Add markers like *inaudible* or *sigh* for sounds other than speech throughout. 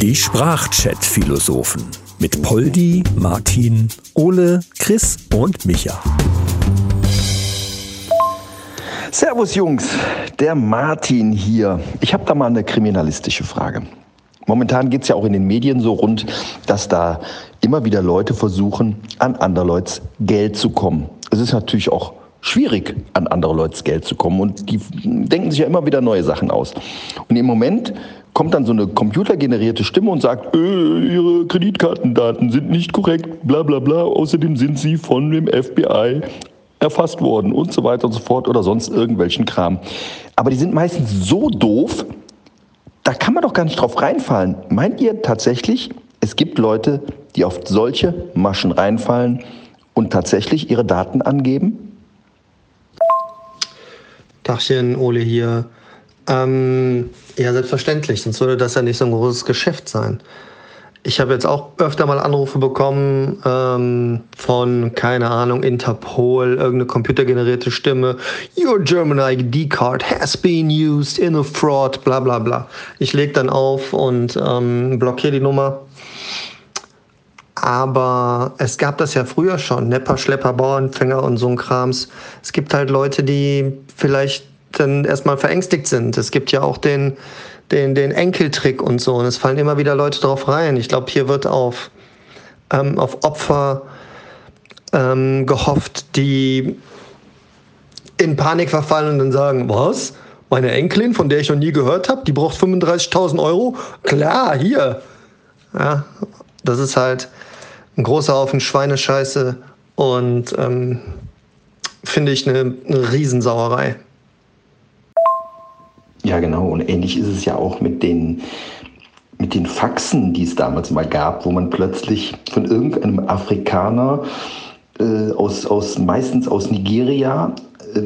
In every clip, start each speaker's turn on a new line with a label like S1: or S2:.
S1: Die Sprachchat-Philosophen mit Poldi, Martin, Ole, Chris und Micha.
S2: Servus Jungs, der Martin hier. Ich habe da mal eine kriminalistische Frage. Momentan geht es ja auch in den Medien so rund, dass da immer wieder Leute versuchen, an andere Leute Geld zu kommen. Es ist natürlich auch schwierig, an andere Leute Geld zu kommen. Und die denken sich ja immer wieder neue Sachen aus. Und im Moment kommt dann so eine computergenerierte Stimme und sagt, äh, Ihre Kreditkartendaten sind nicht korrekt, bla bla bla. Außerdem sind Sie von dem FBI erfasst worden und so weiter und so fort oder sonst irgendwelchen Kram. Aber die sind meistens so doof, da kann man doch gar nicht drauf reinfallen. Meint ihr tatsächlich, es gibt Leute, die auf solche Maschen reinfallen und tatsächlich ihre Daten angeben?
S3: Tachchen, Ole hier. Ähm, ja, selbstverständlich, sonst würde das ja nicht so ein großes Geschäft sein. Ich habe jetzt auch öfter mal Anrufe bekommen ähm, von, keine Ahnung, Interpol, irgendeine computergenerierte Stimme. Your German ID card has been used in a fraud, bla bla bla. Ich lege dann auf und ähm, blockiere die Nummer. Aber es gab das ja früher schon, Nepper, Schlepper, Bauernfänger und so ein Krams. Es gibt halt Leute, die vielleicht dann erstmal verängstigt sind. Es gibt ja auch den, den, den Enkeltrick und so. Und es fallen immer wieder Leute drauf rein. Ich glaube, hier wird auf, ähm, auf Opfer ähm, gehofft, die in Panik verfallen und dann sagen, was? Meine Enkelin, von der ich noch nie gehört habe, die braucht 35.000 Euro? Klar, hier. Ja, das ist halt ein großer Haufen Schweinescheiße und ähm, finde ich eine, eine Riesensauerei.
S2: Ja, genau. Und ähnlich ist es ja auch mit den, mit den Faxen, die es damals mal gab, wo man plötzlich von irgendeinem Afrikaner äh, aus, aus, meistens aus Nigeria äh,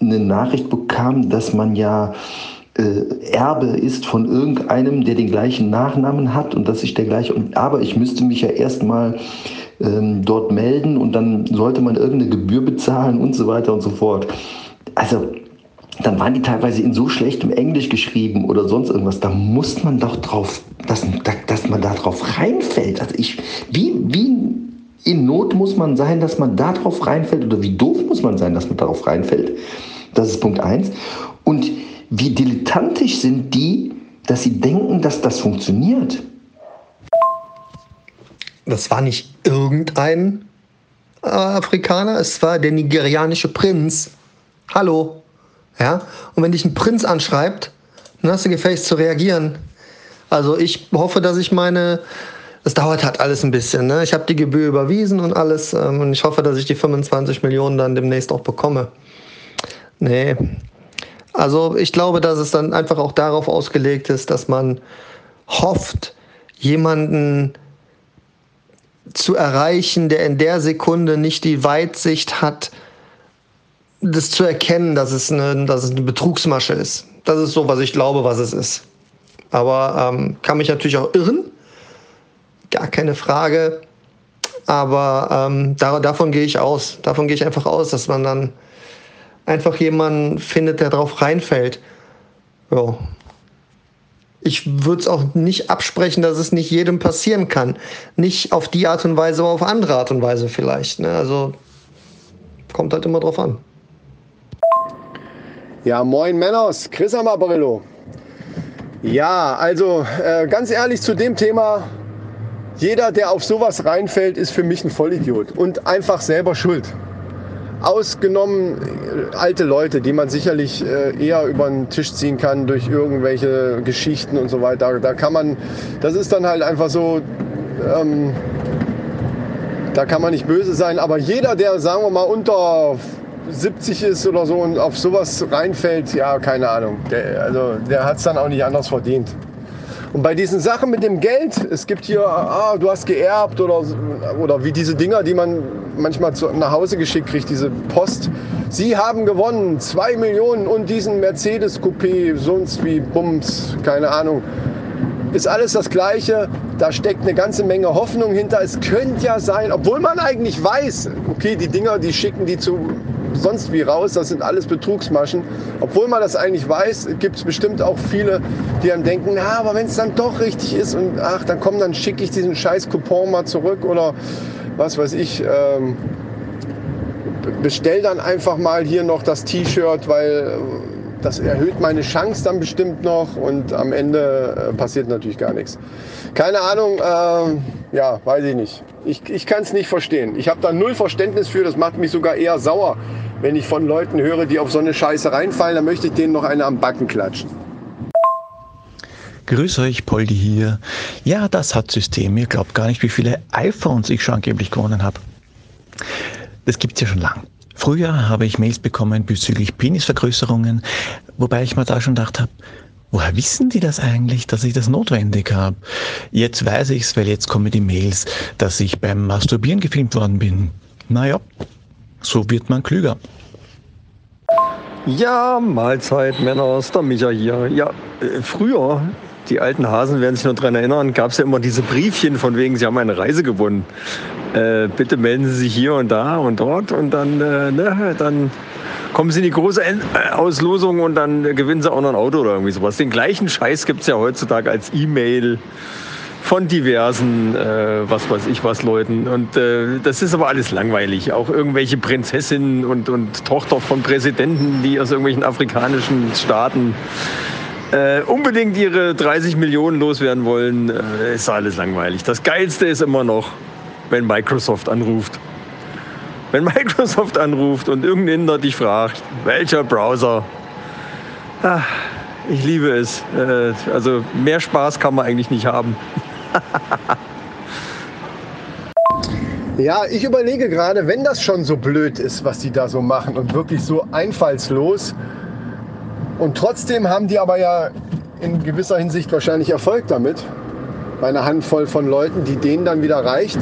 S2: eine Nachricht bekam, dass man ja äh, Erbe ist von irgendeinem, der den gleichen Nachnamen hat und dass ich der gleiche, aber ich müsste mich ja erstmal ähm, dort melden und dann sollte man irgendeine Gebühr bezahlen und so weiter und so fort. Also dann waren die teilweise in so schlechtem Englisch geschrieben oder sonst irgendwas. Da muss man doch drauf, dass, dass man da drauf reinfällt. Also ich, wie, wie in Not muss man sein, dass man da drauf reinfällt oder wie doof muss man sein, dass man darauf reinfällt. Das ist Punkt eins. Und wie dilettantisch sind die, dass sie denken, dass das funktioniert.
S3: Das war nicht irgendein äh, Afrikaner, es war der nigerianische Prinz. Hallo. Ja? Und wenn dich ein Prinz anschreibt, dann hast du gefälligst zu reagieren. Also ich hoffe, dass ich meine, es dauert halt alles ein bisschen. Ne? Ich habe die Gebühr überwiesen und alles ähm, und ich hoffe, dass ich die 25 Millionen dann demnächst auch bekomme. Nee. Also ich glaube, dass es dann einfach auch darauf ausgelegt ist, dass man hofft, jemanden zu erreichen, der in der Sekunde nicht die Weitsicht hat, das zu erkennen, dass es, eine, dass es eine Betrugsmasche ist. Das ist so, was ich glaube, was es ist. Aber ähm, kann mich natürlich auch irren. Gar keine Frage. Aber ähm, da, davon gehe ich aus. Davon gehe ich einfach aus, dass man dann einfach jemanden findet, der drauf reinfällt. Ja. Ich würde es auch nicht absprechen, dass es nicht jedem passieren kann. Nicht auf die Art und Weise, aber auf andere Art und Weise vielleicht. Ne? Also kommt halt immer drauf an.
S4: Ja, moin Männers, Chris Amarillo. Ja, also äh, ganz ehrlich zu dem Thema, jeder, der auf sowas reinfällt, ist für mich ein Vollidiot und einfach selber schuld. Ausgenommen äh, alte Leute, die man sicherlich äh, eher über den Tisch ziehen kann durch irgendwelche Geschichten und so weiter. Da kann man, das ist dann halt einfach so, ähm, da kann man nicht böse sein. Aber jeder, der, sagen wir mal, unter 70 ist oder so und auf sowas reinfällt, ja, keine Ahnung. Der, also der hat es dann auch nicht anders verdient. Und bei diesen Sachen mit dem Geld, es gibt hier, ah, du hast geerbt oder, oder wie diese Dinger, die man manchmal zu, nach Hause geschickt kriegt, diese Post. Sie haben gewonnen, zwei Millionen und diesen Mercedes Coupé, sonst wie Bums, keine Ahnung. Ist alles das Gleiche. Da steckt eine ganze Menge Hoffnung hinter. Es könnte ja sein, obwohl man eigentlich weiß, okay, die Dinger, die schicken die zu sonst wie raus, das sind alles Betrugsmaschen. Obwohl man das eigentlich weiß, gibt es bestimmt auch viele, die dann denken, na, aber wenn es dann doch richtig ist und ach, dann komm, dann schicke ich diesen scheiß Coupon mal zurück oder was weiß ich. Ähm, bestell dann einfach mal hier noch das T-Shirt, weil das erhöht meine Chance dann bestimmt noch und am Ende äh, passiert natürlich gar nichts. Keine Ahnung, äh, ja, weiß ich nicht. Ich, ich kann es nicht verstehen. Ich habe da null Verständnis für, das macht mich sogar eher sauer, wenn ich von Leuten höre, die auf so eine Scheiße reinfallen, dann möchte ich denen noch eine am Backen klatschen.
S5: Grüß euch, Poldi hier. Ja, das hat System. Ihr glaubt gar nicht, wie viele iPhones ich schon angeblich gewonnen habe. Das gibt's ja schon lang. Früher habe ich Mails bekommen bezüglich Penisvergrößerungen, wobei ich mir da schon gedacht habe, woher wissen die das eigentlich, dass ich das notwendig habe? Jetzt weiß ich's, weil jetzt kommen die Mails, dass ich beim Masturbieren gefilmt worden bin. Naja, so wird man klüger.
S6: Ja, Mahlzeit, Männer, ist der Micha hier. Ja, äh, früher, die alten Hasen werden sich noch daran erinnern, gab es ja immer diese Briefchen von wegen, sie haben eine Reise gewonnen. Äh, bitte melden Sie sich hier und da und dort und dann, äh, ne, dann kommen Sie in die große End äh, Auslosung und dann gewinnen Sie auch noch ein Auto oder irgendwie sowas. Den gleichen Scheiß gibt es ja heutzutage als E-Mail von diversen, äh, was weiß ich was, Leuten. Und äh, das ist aber alles langweilig. Auch irgendwelche Prinzessinnen und, und Tochter von Präsidenten, die aus irgendwelchen afrikanischen Staaten äh, unbedingt ihre 30 Millionen loswerden wollen, äh, ist alles langweilig. Das Geilste ist immer noch, wenn Microsoft anruft. Wenn Microsoft anruft und irgendein Inder dich fragt, welcher Browser, ah, ich liebe es. Äh, also mehr Spaß kann man eigentlich nicht haben. *laughs*
S4: Ja, ich überlege gerade, wenn das schon so blöd ist, was die da so machen und wirklich so einfallslos und trotzdem haben die aber ja in gewisser Hinsicht wahrscheinlich Erfolg damit, bei einer Handvoll von Leuten, die denen dann wieder reicht,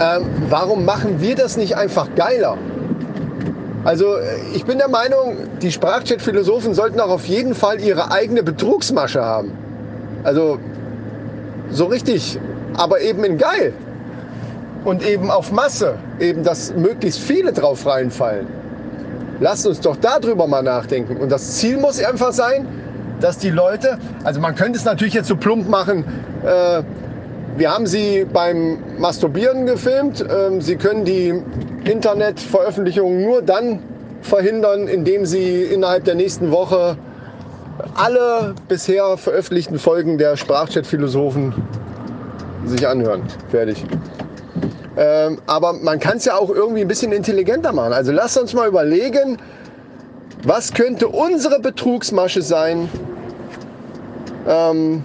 S4: ähm, warum machen wir das nicht einfach geiler? Also ich bin der Meinung, die Sprachchat-Philosophen sollten auch auf jeden Fall ihre eigene Betrugsmasche haben. Also so richtig, aber eben in geil. Und eben auf Masse, eben dass möglichst viele drauf reinfallen. Lasst uns doch darüber mal nachdenken. Und das Ziel muss einfach sein, dass die Leute, also man könnte es natürlich jetzt so plump machen, äh, wir haben sie beim Masturbieren gefilmt. Ähm, sie können die Internetveröffentlichung nur dann verhindern, indem Sie innerhalb der nächsten Woche alle bisher veröffentlichten Folgen der Sprachchat-Philosophen sich anhören. Fertig. Ähm, aber man kann es ja auch irgendwie ein bisschen intelligenter machen. Also lasst uns mal überlegen, was könnte unsere Betrugsmasche sein, ähm,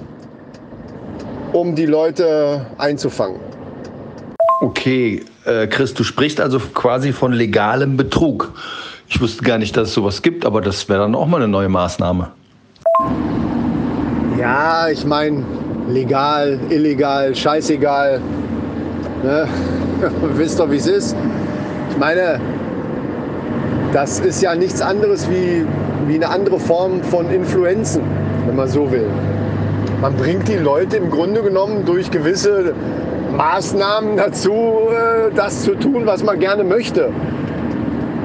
S4: um die Leute einzufangen.
S2: Okay, äh, Chris, du sprichst also quasi von legalem Betrug. Ich wusste gar nicht, dass es sowas gibt, aber das wäre dann auch mal eine neue Maßnahme.
S4: Ja, ich meine, legal, illegal, scheißegal. Ne? *laughs* Wisst doch, wie es ist. Ich meine, das ist ja nichts anderes wie, wie eine andere Form von Influenzen, wenn man so will. Man bringt die Leute im Grunde genommen durch gewisse Maßnahmen dazu, äh, das zu tun, was man gerne möchte.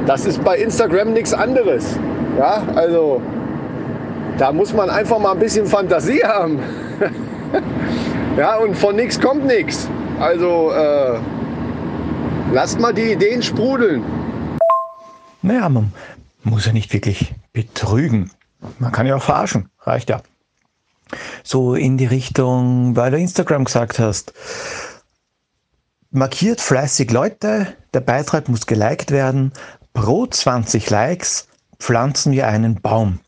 S4: Das ist bei Instagram nichts anderes. Ja, also da muss man einfach mal ein bisschen Fantasie haben. *laughs* ja, und von nichts kommt nichts. Also äh, lasst mal die Ideen sprudeln.
S5: Naja, man muss ja nicht wirklich betrügen. Man kann ja auch verarschen. Reicht ja so in die Richtung, weil du Instagram gesagt hast, markiert fleißig Leute, der Beitrag muss geliked werden, pro 20 Likes pflanzen wir einen Baum.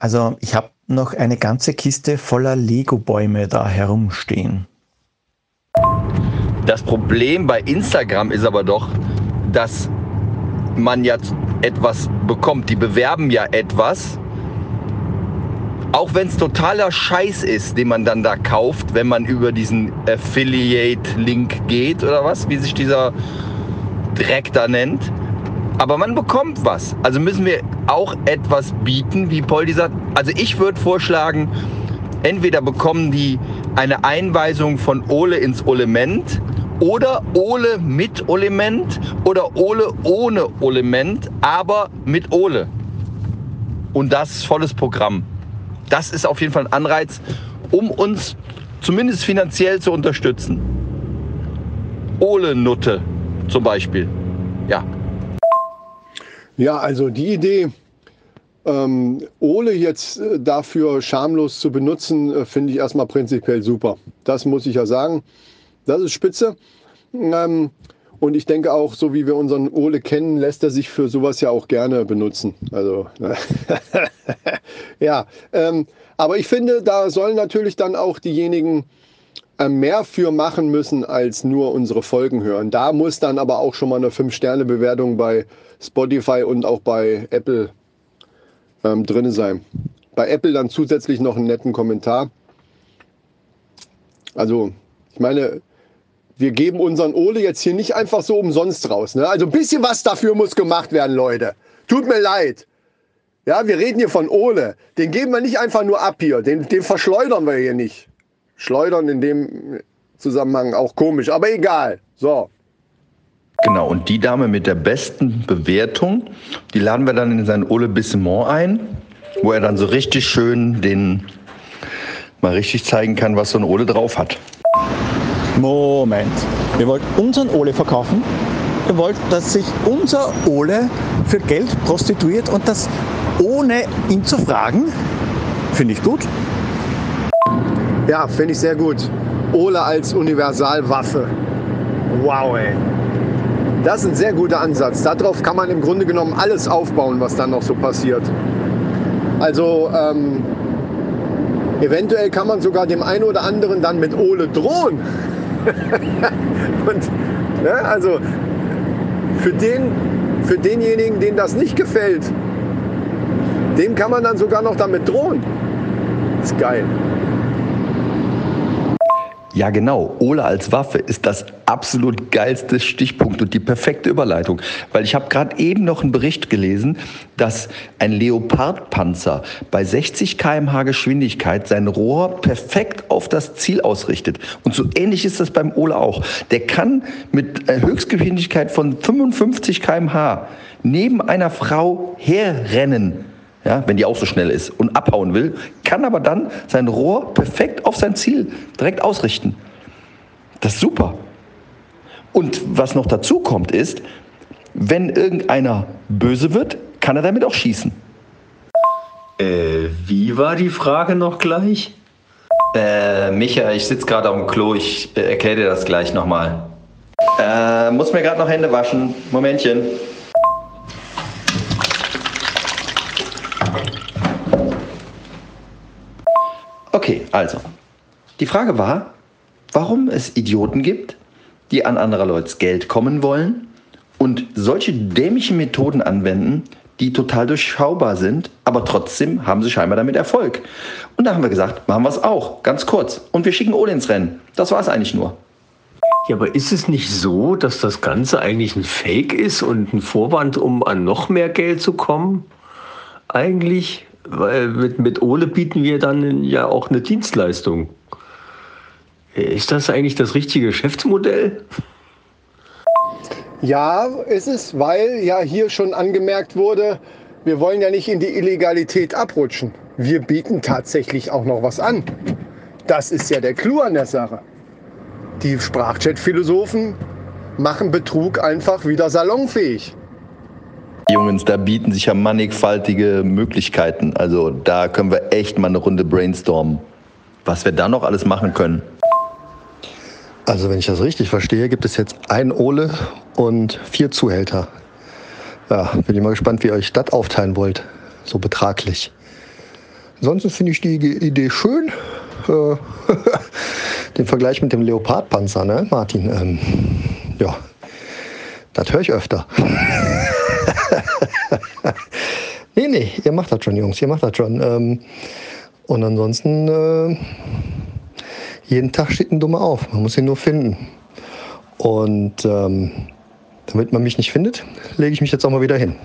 S5: Also ich habe noch eine ganze Kiste voller Lego-Bäume da herumstehen.
S2: Das Problem bei Instagram ist aber doch, dass man ja etwas bekommt. Die bewerben ja etwas auch wenn es totaler Scheiß ist, den man dann da kauft, wenn man über diesen Affiliate-Link geht oder was, wie sich dieser Dreck da nennt. Aber man bekommt was. Also müssen wir auch etwas bieten, wie Poldi sagt. Also ich würde vorschlagen, entweder bekommen die eine Einweisung von Ole ins Olement Oder Ole mit Olement oder Ole ohne Olement, aber mit Ole. Und das volles Programm. Das ist auf jeden Fall ein Anreiz, um uns zumindest finanziell zu unterstützen. Ole-Nutte zum Beispiel. Ja.
S4: Ja, also die Idee, ähm, Ole jetzt äh, dafür schamlos zu benutzen, äh, finde ich erstmal prinzipiell super. Das muss ich ja sagen. Das ist spitze. Ähm, und ich denke auch, so wie wir unseren Ole kennen, lässt er sich für sowas ja auch gerne benutzen. Also, *laughs* ja. Ähm, aber ich finde, da sollen natürlich dann auch diejenigen mehr für machen müssen, als nur unsere Folgen hören. Da muss dann aber auch schon mal eine 5-Sterne-Bewertung bei Spotify und auch bei Apple ähm, drin sein. Bei Apple dann zusätzlich noch einen netten Kommentar. Also, ich meine, wir geben unseren Ole jetzt hier nicht einfach so umsonst raus. Ne? Also ein bisschen was dafür muss gemacht werden, Leute. Tut mir leid. Ja, wir reden hier von Ole. Den geben wir nicht einfach nur ab hier. Den, den verschleudern wir hier nicht. Schleudern in dem Zusammenhang auch komisch, aber egal. So.
S2: Genau, und die Dame mit der besten Bewertung, die laden wir dann in sein Ole Bissement ein, wo er dann so richtig schön den mal richtig zeigen kann, was so ein Ole drauf hat.
S5: Moment. Wir wollten unseren Ole verkaufen. Wir wollten, dass sich unser Ole für Geld prostituiert und das ohne ihn zu fragen. Finde ich gut.
S4: Ja, finde ich sehr gut. Ole als Universalwaffe. Wow, ey. Das ist ein sehr guter Ansatz. Darauf kann man im Grunde genommen alles aufbauen, was dann noch so passiert. Also ähm, eventuell kann man sogar dem einen oder anderen dann mit Ole drohen. *laughs* Und ne, also für, den, für denjenigen, den das nicht gefällt, dem kann man dann sogar noch damit drohen. ist geil.
S2: Ja, genau. Ole als Waffe ist das absolut geilste Stichpunkt und die perfekte Überleitung. Weil ich habe gerade eben noch einen Bericht gelesen, dass ein Leopardpanzer bei 60 km/h Geschwindigkeit sein Rohr perfekt auf das Ziel ausrichtet. Und so ähnlich ist das beim Ole auch. Der kann mit Höchstgeschwindigkeit von 55 km/h neben einer Frau herrennen ja, wenn die auch so schnell ist und abhauen will, kann aber dann sein Rohr perfekt auf sein Ziel direkt ausrichten. Das ist super. Und was noch dazu kommt, ist, wenn irgendeiner böse wird, kann er damit auch schießen.
S6: Äh, wie war die Frage noch gleich?
S2: Äh, Micha, ich sitze gerade auf dem Klo, ich äh, erkläre dir das gleich nochmal. Äh, muss mir gerade noch Hände waschen. Momentchen. Also. Die Frage war, warum es Idioten gibt, die an anderer Leute Geld kommen wollen und solche dämlichen Methoden anwenden, die total durchschaubar sind, aber trotzdem haben sie scheinbar damit Erfolg. Und da haben wir gesagt, machen wir es auch, ganz kurz. Und wir schicken Ole ins Rennen. Das war es eigentlich nur.
S6: Ja, aber ist es nicht so, dass das Ganze eigentlich ein Fake ist und ein Vorwand, um an noch mehr Geld zu kommen? Eigentlich? Weil mit, mit Ole bieten wir dann ja auch eine Dienstleistung. Ist das eigentlich das richtige Geschäftsmodell?
S4: Ja, ist es, weil ja hier schon angemerkt wurde, wir wollen ja nicht in die Illegalität abrutschen. Wir bieten tatsächlich auch noch was an. Das ist ja der Clou an der Sache. Die Sprachchat-Philosophen machen Betrug einfach wieder salonfähig.
S2: Jungs, da bieten sich ja mannigfaltige Möglichkeiten. Also da können wir echt mal eine Runde brainstormen, was wir da noch alles machen können.
S3: Also wenn ich das richtig verstehe, gibt es jetzt ein Ole und vier Zuhälter. Ja, bin ich mal gespannt, wie ihr euch das aufteilen wollt, so betraglich. Ansonsten finde ich die Idee schön. Äh, *laughs* den Vergleich mit dem Leopardpanzer, ne, Martin? Ähm, ja, das höre ich öfter. *laughs* *laughs* nee, nee, ihr macht das schon, Jungs, ihr macht das schon. Ähm, und ansonsten, äh, jeden Tag steht ein Dummer auf. Man muss ihn nur finden. Und ähm, damit man mich nicht findet, lege ich mich jetzt auch mal wieder hin.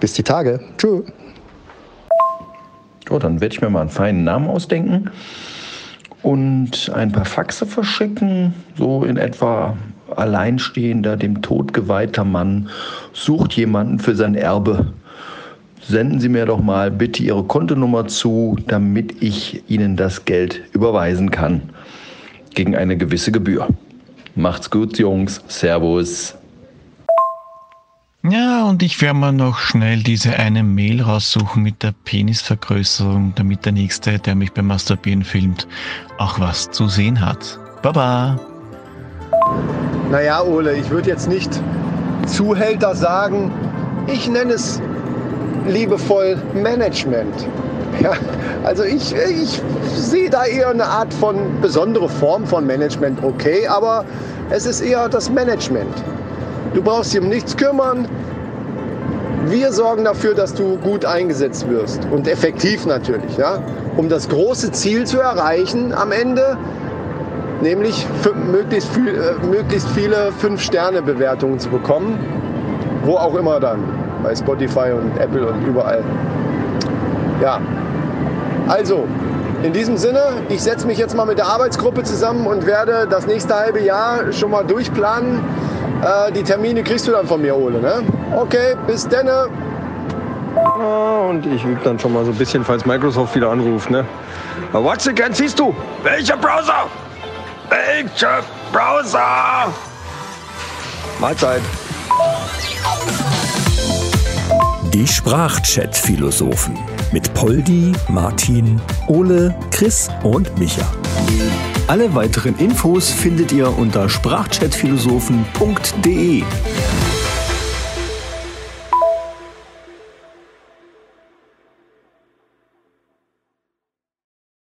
S3: Bis die Tage. Tschö.
S2: Oh, dann werde ich mir mal einen feinen Namen ausdenken. und ein paar Faxe verschicken, so in etwa alleinstehender, dem Tod geweihter Mann sucht jemanden für sein Erbe. Senden Sie mir doch mal bitte Ihre Kontonummer zu, damit ich Ihnen das Geld überweisen kann. Gegen eine gewisse Gebühr. Macht's gut, Jungs. Servus.
S5: Ja, und ich werde mir noch schnell diese eine Mail raussuchen mit der Penisvergrößerung, damit der Nächste, der mich beim Masturbieren filmt, auch was zu sehen hat. Baba!
S4: Naja, Ole, ich würde jetzt nicht Zuhälter sagen. Ich nenne es liebevoll Management. *laughs* Ja, also ich, ich sehe da eher eine Art von besondere Form von Management, okay, aber es ist eher das Management. Du brauchst dich um nichts kümmern. Wir sorgen dafür, dass du gut eingesetzt wirst und effektiv natürlich, ja, um das große Ziel zu erreichen am Ende, nämlich möglichst, viel, äh, möglichst viele 5-Sterne-Bewertungen zu bekommen, wo auch immer dann, bei Spotify und Apple und überall. Ja, also, in diesem Sinne, ich setze mich jetzt mal mit der Arbeitsgruppe zusammen und werde das nächste halbe Jahr schon mal durchplanen. Äh, die Termine kriegst du dann von mir, Ole. Ne? Okay, bis denne.
S6: und ich übe dann schon mal so ein bisschen, falls Microsoft wieder anruft. Ne? What's again, siehst du? Welcher Browser? Welcher Browser? Mahlzeit.
S1: Die Sprachchat-Philosophen mit Poldi, Martin, Ole, Chris und Micha. Alle weiteren Infos findet ihr unter sprachchatphilosophen.de.